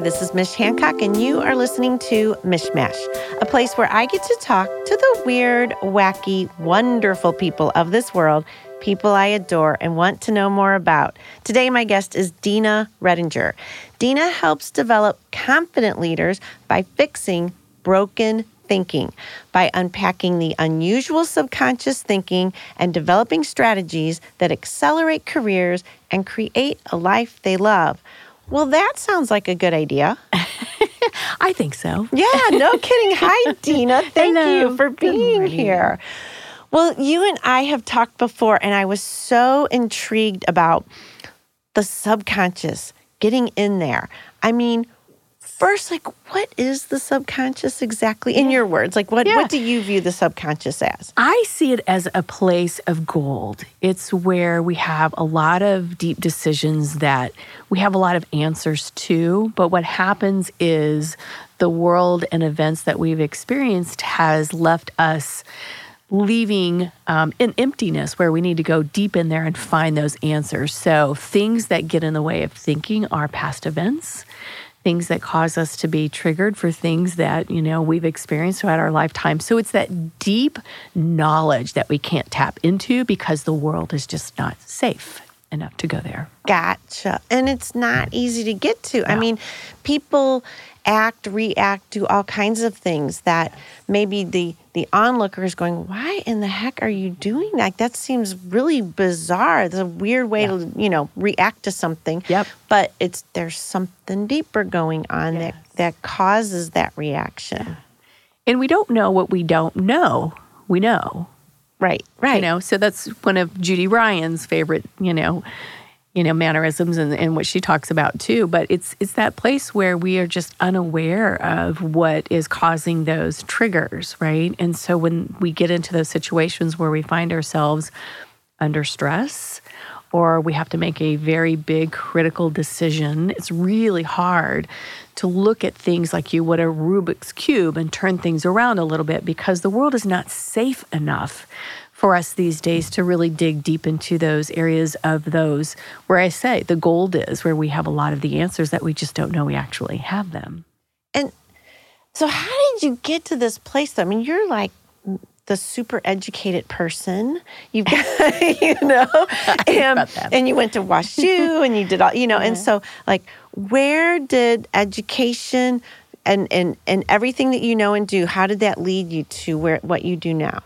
Hi, this is Mish Hancock, and you are listening to Mishmash, a place where I get to talk to the weird, wacky, wonderful people of this world, people I adore and want to know more about. Today, my guest is Dina Redinger. Dina helps develop confident leaders by fixing broken thinking, by unpacking the unusual subconscious thinking and developing strategies that accelerate careers and create a life they love. Well, that sounds like a good idea. I think so. Yeah, no kidding. Hi, Dina. Thank Hello. you for being here. Well, you and I have talked before, and I was so intrigued about the subconscious getting in there. I mean, first, like, what is the subconscious exactly? In your words, like, what, Yeah. what do you view the subconscious as? I see it as a place of gold. It's where we have a lot of deep decisions that we have a lot of answers to. But what happens is the world and events that we've experienced has left us leaving um, an emptiness where we need to go deep in there and find those answers. So, things that get in the way of thinking are past events. Things that cause us to be triggered for things that, you know, we've experienced throughout our lifetime. So it's that deep knowledge that we can't tap into because the world is just not safe enough to go there. Gotcha. And it's not easy to get to. I mean, people act, react, do all kinds of things that maybe the the onlooker is going, why in the heck are you doing that? That seems really bizarre. It's a weird way to, you know, react to something. Yep. But it's there's something deeper going on that that causes that reaction. And we don't know what we don't know. We know. Right. Right. You know, so that's one of Judy Ryan's favorite, you know, you know, mannerisms and, and what she talks about too. But it's it's that place where we are just unaware of what is causing those triggers, right? And so when we get into those situations where we find ourselves under stress or we have to make a very big critical decision, it's really hard to look at things like you would a Rubik's Cube and turn things around a little bit because the world is not safe enough for us these days to really dig deep into those areas of those where I say the gold is, where we have a lot of the answers that we just don't know we actually have them. And so, how did you get to this place? I mean, you're like the super educated person. You've got, you know, and, and you went to WashU and you did all, you know, and so, like, where did education and, and, and everything that you know and do, how did that lead you to where what you do now?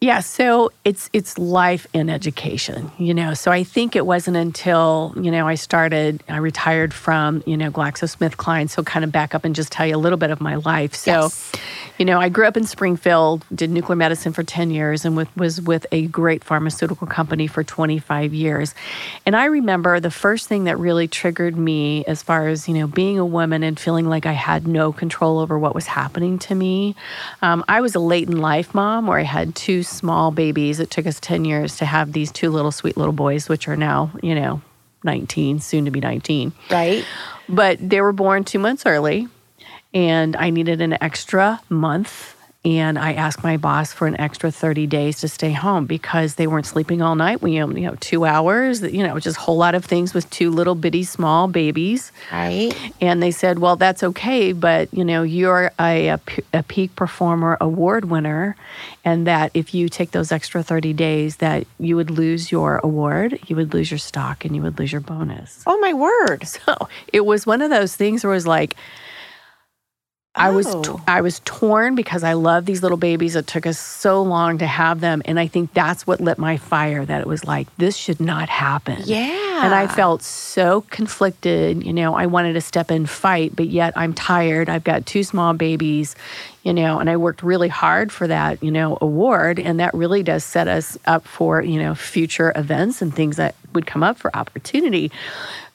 Yeah, so it's it's life in education, you know. So I think it wasn't until you know I started, I retired from you know GlaxoSmithKline. So kind of back up and just tell you a little bit of my life. So, Yes. You know, I grew up in Springfield, did nuclear medicine for ten years, and with, was with a great pharmaceutical company for twenty five years. And I remember the first thing that really triggered me, as far as you know, being a woman and feeling like I had no control over what was happening to me. Um, I was a late in life mom, where I had two small babies. It took us 10 years to have these two little sweet little boys, which are now, you know, 19, soon to be 19. Right? But they were born two months early, and I needed an extra month. And I asked my boss for an extra 30 days to stay home because they weren't sleeping all night. We, um, you know, two hours, you know, just a whole lot of things with two little bitty small babies. Right? And they said, well, that's okay, but you know, you're a, a peak performer award winner, and that if you take those extra 30 days, that you would lose your award, you would lose your stock, and you would lose your bonus. Oh, my word. So it was one of those things where it was like, I was Oh. t- I was torn because I love these little babies. It took us so long to have them, and I think that's what lit my fire. That it was like this should not happen. Yeah. And I felt so conflicted. You know, I wanted to step in fight, but yet I'm tired. I've got two small babies, you know, and I worked really hard for that, you know, award. And that really does set us up for, you know, future events and things that would come up for opportunity.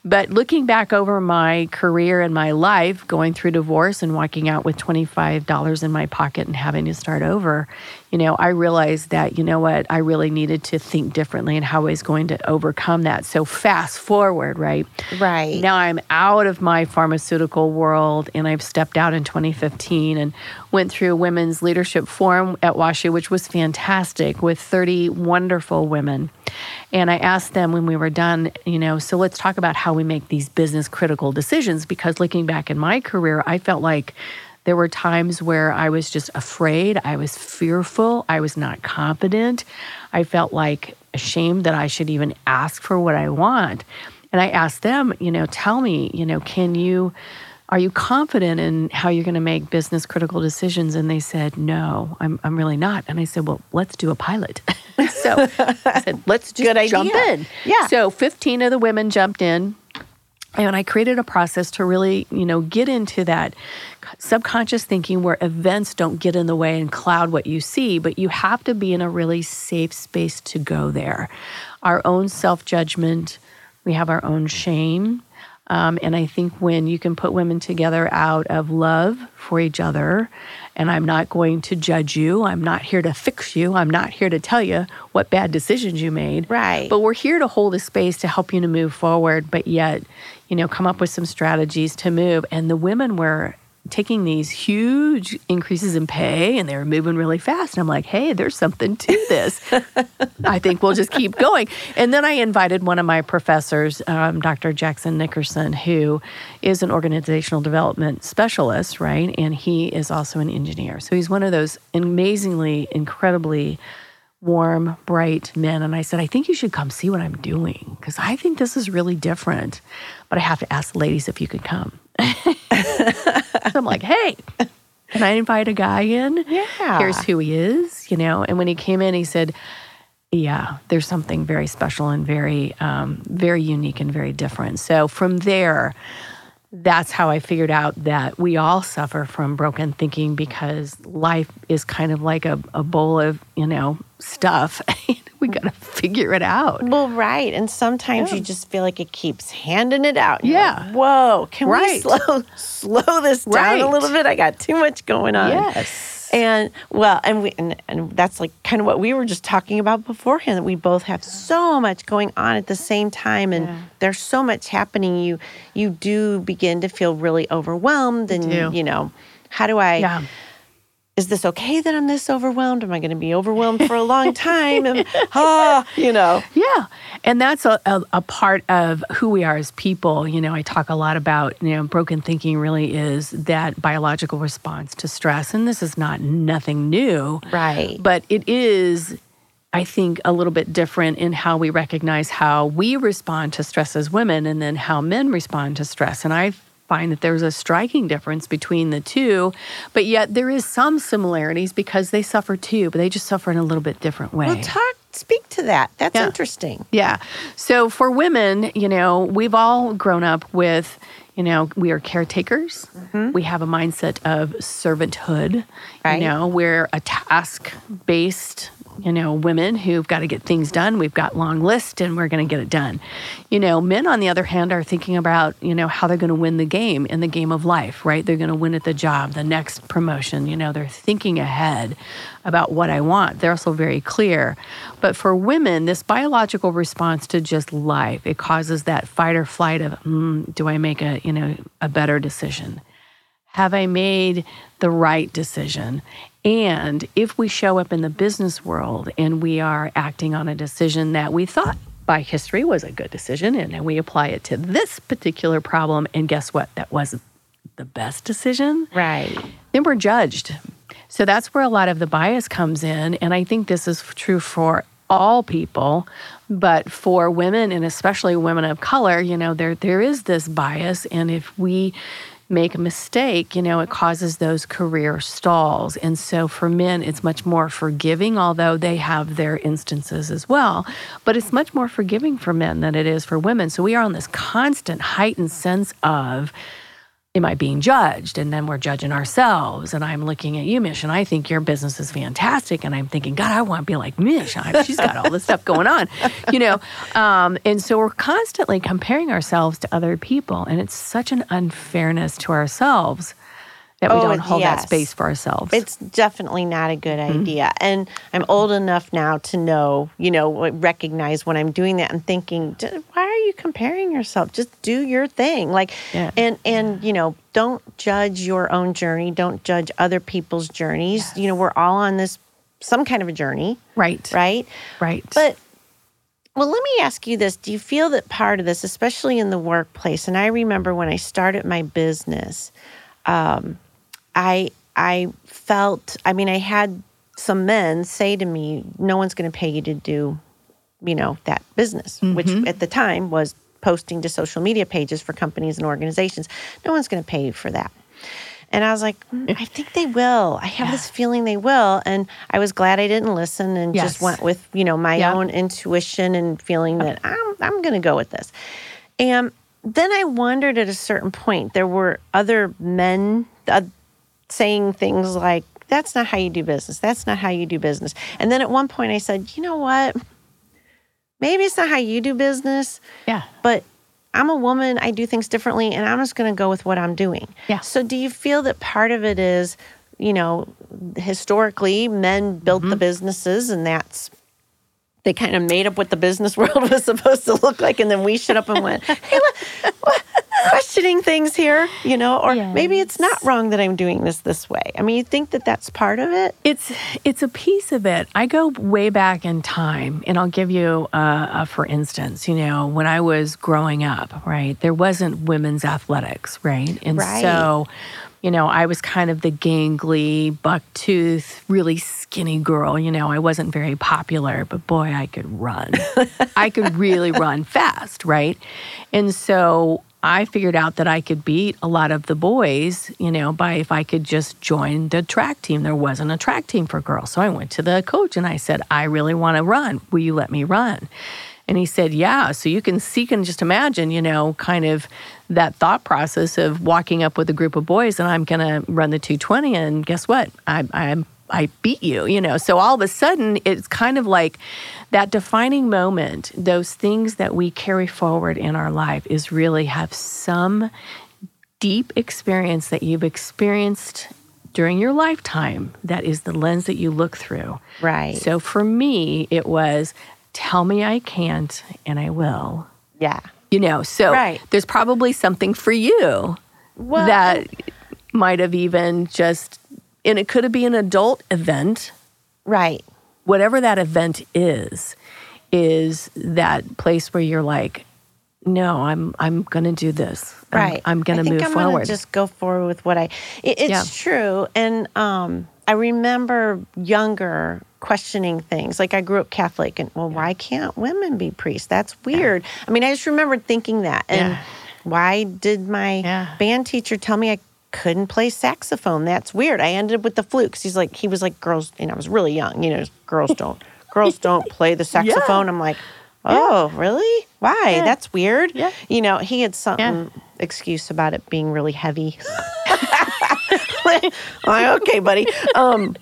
But looking back over my career and my life, going through divorce and walking out with $25 in my pocket and having to start over, you know, I realized that, you know what, I really needed to think differently and how I was going to overcome that. So fast forward, right? Right. Now I'm out of my pharmaceutical world and I've stepped out in 2015 and went through a women's leadership forum at WashU, which was fantastic with 30 wonderful women. And I asked them when we were done, you know, so let's talk about how we make these business critical decisions. Because looking back in my career, I felt like there were times where I was just afraid, I was fearful, I was not confident. I felt like ashamed that I should even ask for what I want. And I asked them, you know, tell me, you know, can you are you confident in how you're going to make business critical decisions? And they said, no, I'm, I'm really not. And I said, well, let's do a pilot. so I said, let's just Good jump idea. in. Yeah. So 15 of the women jumped in. And I created a process to really, you know, get into that subconscious thinking where events don't get in the way and cloud what you see, but you have to be in a really safe space to go there. Our own self judgment, we have our own shame. Um, and I think when you can put women together out of love for each other, and I'm not going to judge you, I'm not here to fix you, I'm not here to tell you what bad decisions you made. Right. But we're here to hold a space to help you to move forward, but yet, you know, come up with some strategies to move. And the women were taking these huge increases in pay and they were moving really fast. And I'm like, hey, there's something to this. I think we'll just keep going. And then I invited one of my professors, um, Dr. Jackson Nickerson, who is an organizational development specialist, right? And he is also an engineer. So he's one of those amazingly, incredibly warm, bright men. And I said, I think you should come see what I'm doing because I think this is really different. But I have to ask the ladies if you could come. I'm like, hey, can I invite a guy in? Yeah. Here's who he is, you know. And when he came in, he said, yeah, there's something very special and very, um, very unique and very different. So from there, that's how I figured out that we all suffer from broken thinking because life is kind of like a, a bowl of, you know, stuff. we got to figure it out. Well, right. And sometimes Yeah. you just feel like it keeps handing it out. You're Yeah. like, Whoa, can Right. we slow slow this down Right. a little bit? I got too much going on. Yes. And well, and we and, and that's like kind of what we were just talking about beforehand that we both have so much going on at the same time and Yeah. there's so much happening you you do begin to feel really overwhelmed and do. you know, how do I Yeah. Is this okay that I'm this overwhelmed? Am I going to be overwhelmed for a long time? And, ah, you know. Yeah. And that's a, a, a part of who we are as people. You know, I talk a lot about, you know, broken thinking really is that biological response to stress. And this is not nothing new. Right. But it is, I think, a little bit different in how we recognize how we respond to stress as women and then how men respond to stress. And I find that there's a striking difference between the two, but yet there is some similarities because they suffer too, but they just suffer in a little bit different way. Well, talk, speak to that. That's Yeah. interesting. Yeah. So for women, you know, we've all grown up with, you know, we are caretakers. Mm-hmm. We have a mindset of servanthood. Right. You know, we're a task based, you know, women who've got to get things done. We've got long lists and we're going to get it done. You know, men on the other hand are thinking about, you know, how they're going to win the game in the game of life, right? They're going to win at the job, the next promotion, you know, they're thinking ahead about what I want. They're also very clear. But for women, this biological response to just life, it causes that fight or flight of, mm, do I make a, you know, a better decision? Have I made the right decision? And if we show up in the business world and we are acting on a decision that we thought by history was a good decision, and then we apply it to this particular problem, and guess what? That wasn't the best decision Right. then we're judged. So that's where a lot of the bias comes in. And I think this is true for all people, but for women and especially women of color, you know, there there is this bias. And if we make a mistake, you know, it causes those career stalls. And so for men, it's much more forgiving, although they have their instances as well. But it's much more forgiving for men than it is for women. So we are on this constant heightened sense of am I being judged? And then we're judging ourselves. And I'm looking at you, Mish, and I think your business is fantastic. And I'm thinking, God, I want to be like Mish. She's got all this stuff going on, you know. Um, and so we're constantly comparing ourselves to other people, and it's such an unfairness to ourselves that we Oh, don't hold that space for ourselves. It's definitely not a good Mm-hmm. idea. And I'm old enough now to know, you know, recognize when I'm doing that and thinking, "D- why are you comparing yourself? Just do your thing. Like, Yeah. and, and, you know, don't judge your own journey. Don't judge other people's journeys. You know, we're all on this, some kind of a journey, right, right? right. But Well, let me ask you this. Do you feel that part of this, especially in the workplace, and I remember when I started my business, um, I I felt, I mean, I had some men say to me, no one's going to pay you to do, you know, that business, which at the time was posting to social media pages for companies and organizations. No one's going to pay you for that. And I was like, "Mm, I think they will. I have this feeling they will. And I was glad I didn't listen and Yes. just went with, you know, my Yeah. own intuition and feeling that I'm, I'm going to go with this. And then I wondered at a certain point, there were other men uh, saying things like, that's not how you do business. That's not how you do business. And then at one point I said, you know what? Maybe it's not how you do business, Yeah. but I'm a woman. I do things differently, and I'm just going to go with what I'm doing. Yeah. So, do you feel that part of it is, you know, historically, men built Mm-hmm. the businesses, and that's they kind of made up what the business world was supposed to look like, and then we shut up and went, "Hey, what, what, questioning things here," you know, or maybe it's not wrong that I'm doing this this way. I mean, you think that that's part of it? It's it's a piece of it. I go way back in time, and I'll give you uh, a for instance. You know, when I was growing up, right, there wasn't women's athletics, right, and Right. so. You know, I was kind of the gangly, buck tooth, really skinny girl. You know, I wasn't very popular, but boy, I could run. I could really run fast, right? And so I figured out that I could beat a lot of the boys, you know, by if I could just join the track team. There wasn't a track team for girls. So I went to the coach and I said, I really want to run. Will you let me run? And he said, Yeah. So you can see, can just imagine, you know, kind of that thought process of walking up with a group of boys and I'm going to run the 220. And guess what? I, I, I beat you, you know. So all of a sudden, it's kind of like that defining moment, those things that we carry forward in our life is really have some deep experience that you've experienced during your lifetime that is the lens that you look through. Right. So for me, it was tell me I can't and I will. Yeah. You know, so Right. there's probably something for you Well, that might have even just, and it could be an adult event, right. whatever that event is, is that place where you're like, no, I'm I'm gonna do this. I'm- right I'm, gonna I think move I'm forward. gonna just go forward with what i it, it's Yeah. true and um i remember younger questioning things like i grew up catholic and well why can't women be priests that's weird i mean i just remember thinking that and Yeah. why did my Yeah. band teacher tell me i couldn't play saxophone. That's weird. I ended up with the flukes he's like he was like girls and i was really young you know girls don't girls don't play the saxophone. I'm like oh really? Why? Yeah. that's weird. Yeah. you know he had some excuse about it being really heavy. Like, okay buddy. Um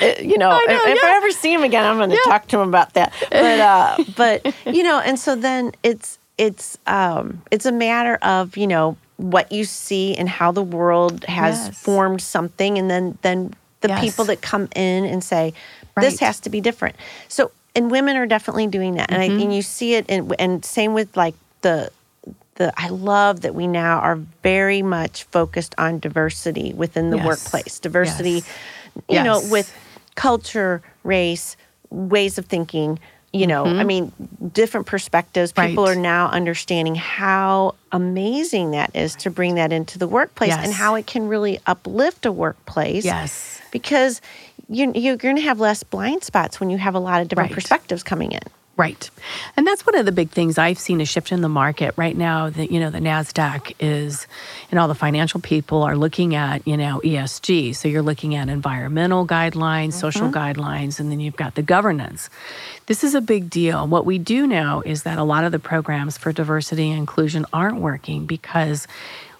uh, you know, know, if, if. I ever see him again, I'm going to talk to him about that. But, uh, but you know, and so then it's it's um, it's a matter of you know what you see and how the world has Yes. formed something, and then then the Yes. people that come in and say this Right. has to be different. So, and women are definitely doing that, and Mm-hmm. I, and you see it, and and same with like the the I love that we now are very much focused on diversity within the Yes. workplace. Diversity, Yes. you know, with culture, race, ways of thinking, you know, I mean, different perspectives. People Mm-hmm. Right. are now understanding how amazing that is to bring that into the workplace and how it can really uplift a workplace. Yes. Because you, you're going to have less blind spots when you have a lot of different Right. perspectives coming in. Right. And that's one of the big things I've seen a shift in the market right now that, you know, the NASDAQ is, and all the financial people are looking at, you know, ESG. So you're looking at environmental guidelines, mm-hmm. social guidelines, and then you've got the governance. This is a big deal. What we do know is that a lot of the programs for diversity and inclusion aren't working because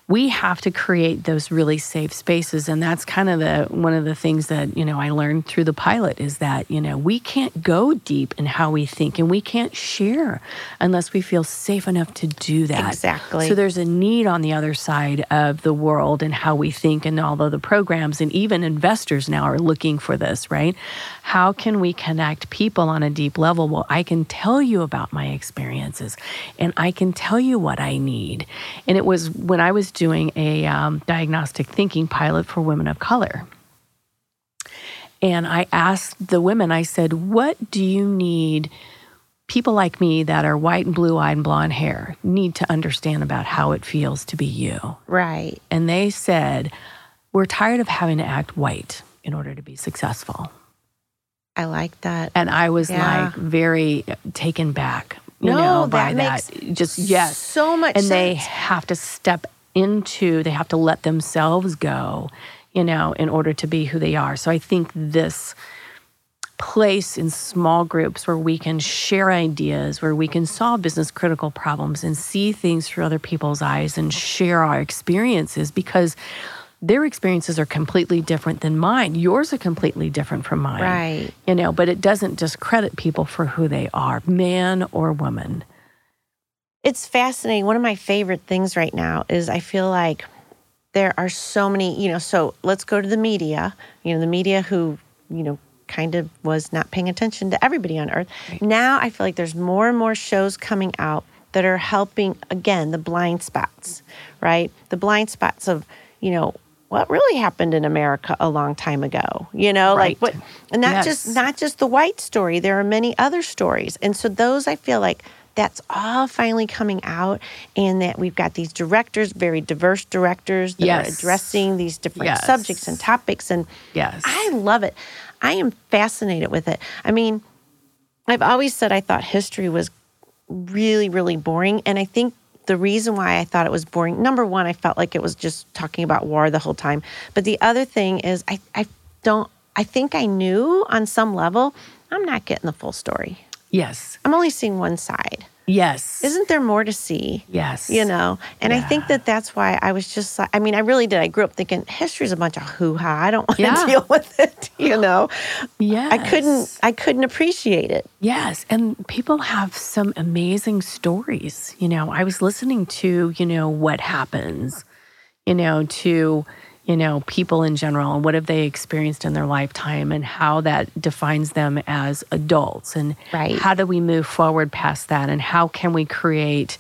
we have to create those really safe spaces. And that's kind of the one of the things that you know i learned through the pilot is that you know we can't go deep in how we think and we can't share unless we feel safe enough to do that. Exactly. so there's a need on the other side of the world and how we think and although the programs and even investors now are looking for this right? How can we connect people on a deep level? Well i can tell you about my experiences and i can tell you what i need. And it was when i was doing a um, diagnostic thinking pilot for women of color and I asked the women, I said, What do you need people like me that are white and blue eyed and blonde hair need to understand about how it feels to be you. Right. And they said, We're tired of having to act white in order to be successful. I like that. And I was Yeah. like very taken back, you No, know, by that that. Just yes. So much and they have to step into, they have to let themselves go, you know, in order to be who they are. So I think this place in small groups where we can share ideas, where we can solve business critical problems and see things through other people's eyes and share our experiences because their experiences are completely different than mine. Yours are completely different from mine. Right. You know, but it doesn't discredit people for who they are, man or woman. It's fascinating. One of my favorite things right now is I feel like there are so many, you know, so let's go to the media, you know, the media who, you know, kind of was not paying attention to everybody on earth. Now I feel like there's more and more shows coming out that are helping, again, the blind spots, right? The blind spots of, you know, what really happened in America a long time ago, you know, Right. like what, and not Yes. just not just the white story. There are many other stories, and so those I feel like that's all finally coming out, and that we've got these directors, very diverse directors that are addressing these different Yes. subjects and topics, and Yes. I love it. I am fascinated with it. I mean, I've always said I thought history was really, really boring. And I think the reason why I thought it was boring, number one, I felt like it was just talking about war the whole time. But the other thing is, I, I don't, I think I knew on some level, I'm not getting the full story. Yes. I'm only seeing one side. Yes. Isn't there more to see? yes. You know, and I think that that's why I was just like, I mean, I really did. I grew up thinking history's a bunch of hoo ha. I don't want to Yeah. deal with it. You know, Yes. I couldn't, I couldn't appreciate it. Yes, and people have some amazing stories. You know, I was listening to, you know, what happens, you know, to, you know, people in general and what have they experienced in their lifetime and how that defines them as adults and Right. how do we move forward past that and how can we create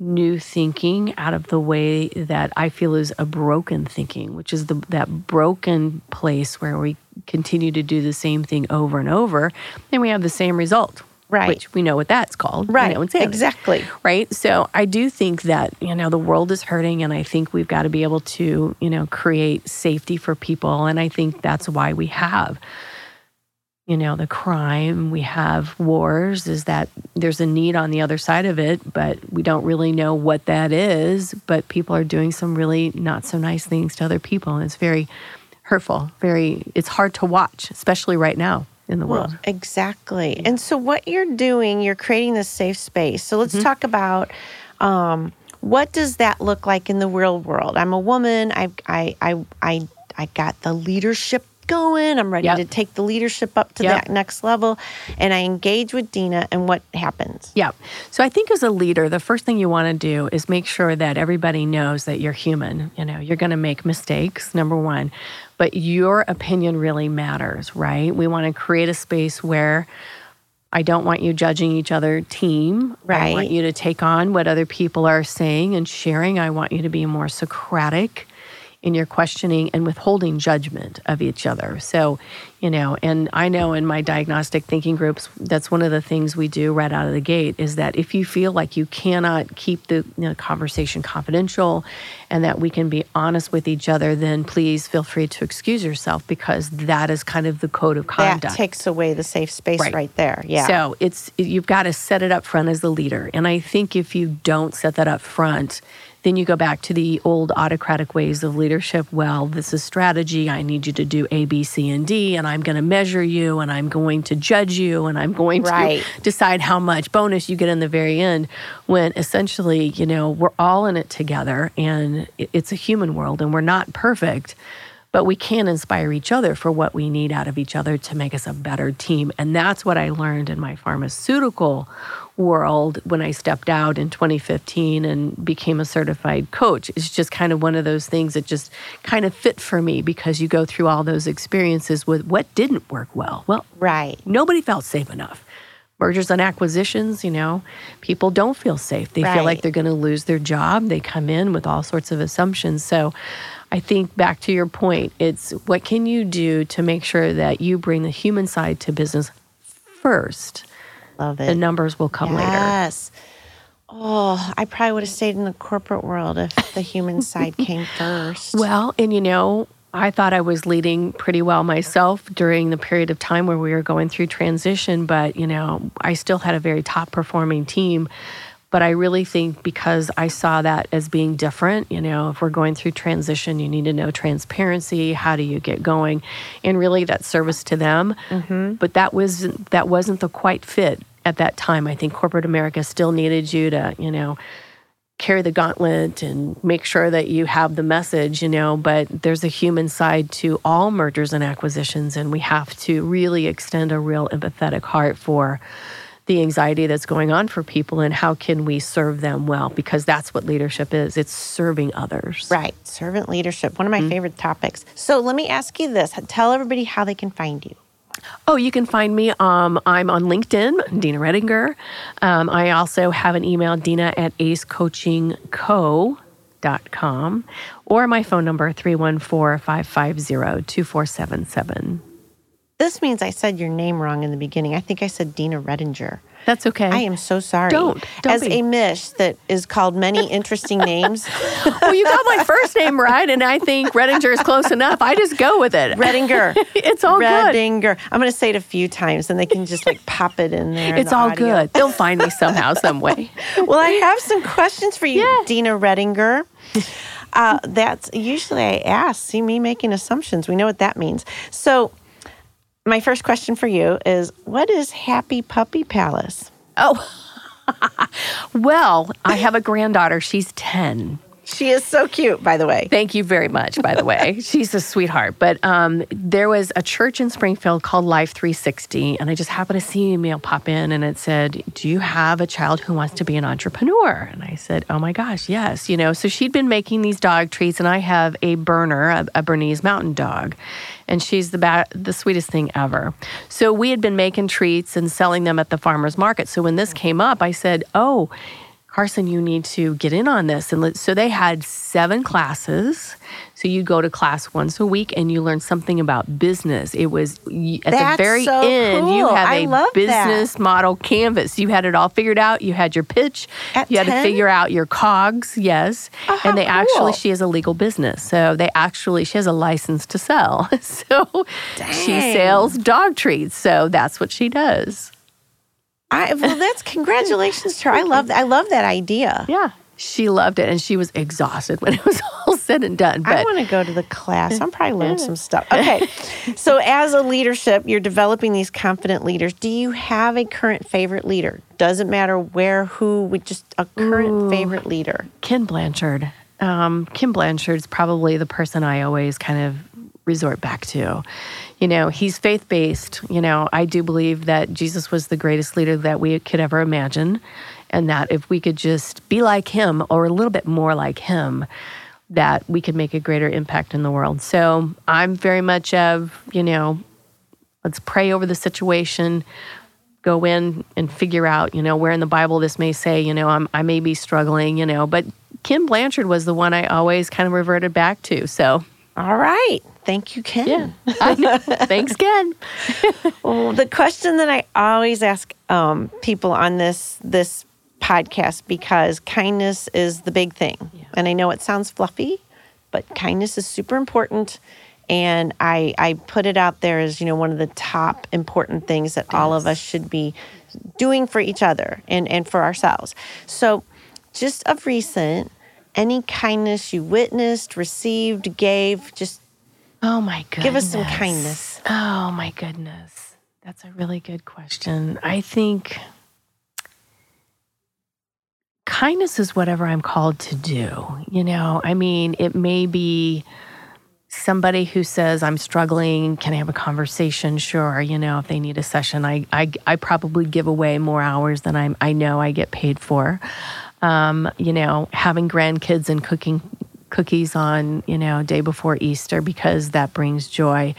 new thinking out of the way that I feel is a broken thinking, which is the that broken place where we continue to do the same thing over and over, and we have the same result. Right. Which we know what that's called. you Right, insanity. exactly. Right. So I do think that, you know, the world is hurting and I think we've got to be able to, you know, create safety for people. And I think that's why we have you know, the crime, we have wars, is that there's a need on the other side of it, but we don't really know what that is. But people are doing some really not so nice things to other people. And it's very hurtful, very, it's hard to watch, especially right now in the world. Exactly. And so, what you're doing, you're creating this safe space. So, let's Mm-hmm. talk about um, what does that look like in the real world? I'm a woman. I, I, I, I, I got the leadership going. I'm ready Yep. to take the leadership up to Yep. that next level. And I engage with Dina, and what happens? Yeah. So I think as a leader, the first thing you want to do is make sure that everybody knows that you're human. You know, you're going to make mistakes, number one, but your opinion really matters, right? We want to create a space where I don't want you judging each other team. Right. I want you to take on what other people are saying and sharing. I want you to be more Socratic in your questioning and withholding judgment of each other. So, you know, and I know in my diagnostic thinking groups, that's one of the things we do right out of the gate is that if you feel like you cannot keep the you know, conversation confidential and that we can be honest with each other, then please feel free to excuse yourself because that is kind of the code of conduct. That takes away the safe space Right. right, there. Yeah. So it's you've got to set it up front as the leader. And I think if you don't set that up front, then you go back to the old autocratic ways of leadership. Well, this is strategy. I need you to do A, B, C, and D, and I'm going to measure you, and I'm going to judge you, and I'm going Right. to decide how much bonus you get in the very end. When essentially, you know, we're all in it together, and it's a human world, and we're not perfect but we can inspire each other for what we need out of each other to make us a better team. And that's what I learned in my pharmaceutical world when I stepped out in 2015 and became a certified coach. It's just kind of one of those things that just kind of fit for me because you go through all those experiences with what didn't work well. Well, right. nobody felt safe enough. Mergers and acquisitions, you know, people don't feel safe. They feel like they're going to lose their job. They come in with all sorts of assumptions. So I think back to your point, it's what can you do to make sure that you bring the human side to business first Love it. The numbers will come later. Yes. Oh, I probably would have stayed in the corporate world if the human side came first. Well, and you know, I thought I was leading pretty well myself during the period of time where we were going through transition, but you know, I still had a very top performing team. But I really think because I saw that as being different, you know, if we're going through transition, you need to know transparency. How do you get going? And really that service to them. Mm-hmm. But that was that wasn't the quite fit at that time. I think corporate America still needed you to, you know, carry the gauntlet and make sure that you have the message, you know, but there's a human side to all mergers and acquisitions and we have to really extend a real empathetic heart for the anxiety that's going on for people and how can we serve them well because that's what leadership is. It's serving others. right. Servant leadership, one of my favorite topics. So let me ask you this tell everybody how they can find you. Oh, you can find me. Um, I'm on LinkedIn, Dina Redinger. Um, I also have an email, Dina at acecoachingco.com, or my phone number, 314 550 2477. This means I said your name wrong in the beginning. I think I said Dina Redinger. That's okay. I am so sorry. Don't. Don't As be. a mish that is called many interesting names, well, you got my first name right, and I think Redinger is close enough. I just go with it. Redinger. It's all good. Redinger. I'm going to say it a few times and they can just like pop it in there. in It's the all audio. good. They'll find me somehow, some way. Well, I have some questions for you, Yeah. Dina Redinger. Uh, that's usually I ask. See me making assumptions. We know what that means. So, my first question for you is What is Happy Puppy Palace? Oh, well, I have a granddaughter. She's 10. She is so cute, by the way. Thank you very much, by the way. She's a sweetheart. But um, there was a church in Springfield called Life 360, and I just happened to see an email pop in, and it said, "Do you have a child who wants to be an entrepreneur?" And I said, "Oh my gosh, yes." You know, so she'd been making these dog treats, and I have a burner, a, a Bernese Mountain Dog, and she's the ba- the sweetest thing ever. So we had been making treats and selling them at the farmers market. So when this came up, I said, "Oh." Carson, you need to get in on this. And so they had seven classes. So you go to class once a week and you learn something about business. It was at That's the very so end, you have I a love that. business model canvas. You had it all figured out. You had your pitch. At you had 10? to figure out your COGS, yes. Oh, and they cool. actually, she has a legal business. So they actually, she has a license to sell. So she sells dog treats. So that's what she does. I, well, that's congratulations to her. I love I love that idea. Yeah. She loved it and she was exhausted when it was all said and done. But I want to go to the class. I'm probably learn some stuff. Okay. so, as a leadership, you're developing these confident leaders. Do you have a current favorite leader? Doesn't matter where, who, with just a current favorite leader. Ken Blanchard. Um, Ken Blanchard's probably the person I always kind of resort back to. You know, he's faith based. You know, I do believe that Jesus was the greatest leader that we could ever imagine, and that if we could just be like him or a little bit more like him, that we could make a greater impact in the world. So I'm very much of, you know, let's pray over the situation go in and figure out, you know, where in the Bible this may say, you know, I'm, I may be struggling, you know, but Ken Blanchard was the one I always kind of reverted back to. So, All right. Thank you, Ken. yeah. Thanks, Ken. Well, the question that I always ask um, people on this this podcast because kindness is the big thing, and I know it sounds fluffy, but kindness is super important. And I I put it out there as you know one of the top important things that all of us should be doing for each other and and for ourselves. So, just of recent, any kindness you witnessed, received, gave, just Oh, my goodness. give us some kindness. Oh, my goodness. That's a really good question. I think kindness is whatever I'm called to do. You know, I mean, it may be somebody who says I'm struggling, can I have a conversation? Sure, you know, if they need a session, I I, I probably give away more hours than I'm I know I get paid for. Um, you know, having grandkids and cooking cookies on, you know, day before Easter because that brings joy.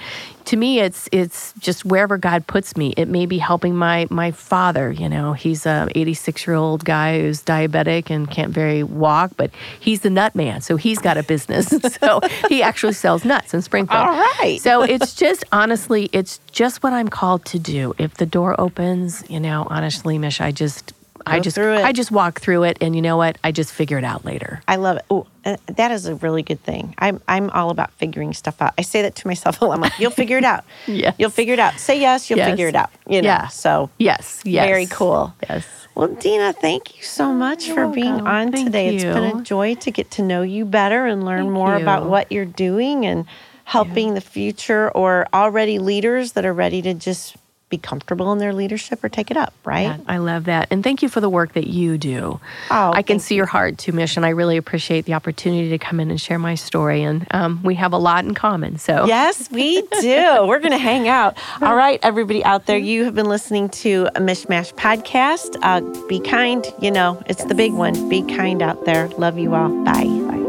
To me, it's it's just wherever God puts me. It may be helping my my father. You know, he's a 86 year old guy who's diabetic and can't very walk, but he's the nut man, so he's got a business. so he actually sells nuts in Springfield. All right. so it's just honestly, it's just what I'm called to do. If the door opens, you know, honestly, Mish, I just I just. I just walk through it, and you know what? I just figure it out later. I love it. Oh, uh, that is a really good thing. I'm I'm all about figuring stuff out. I say that to myself a lot. I'm like, you'll figure it out. Yes. You'll figure it out. Say yes, you'll Yes. figure it out. You know. Yeah. So Yes, yes, very cool. Yes. Well, Dina, thank you so much You're for being welcome. on Thank today. It's been a joy to get to know you better and learn Thank more about what you're doing and helping the future or already leaders that are ready to just be comfortable in their leadership or take it up, right? Yeah, I love that. And thank you for the work that you do. Oh, I can see your heart too, Mish, and I really appreciate the opportunity to come in and share my story. And um, we have a lot in common. So, Yes, we do. We're going to hang out. All right, everybody out there, you have been listening to a Mishmash podcast. Uh, be kind. You know, it's the big one. Be kind out there. Love you all. Bye.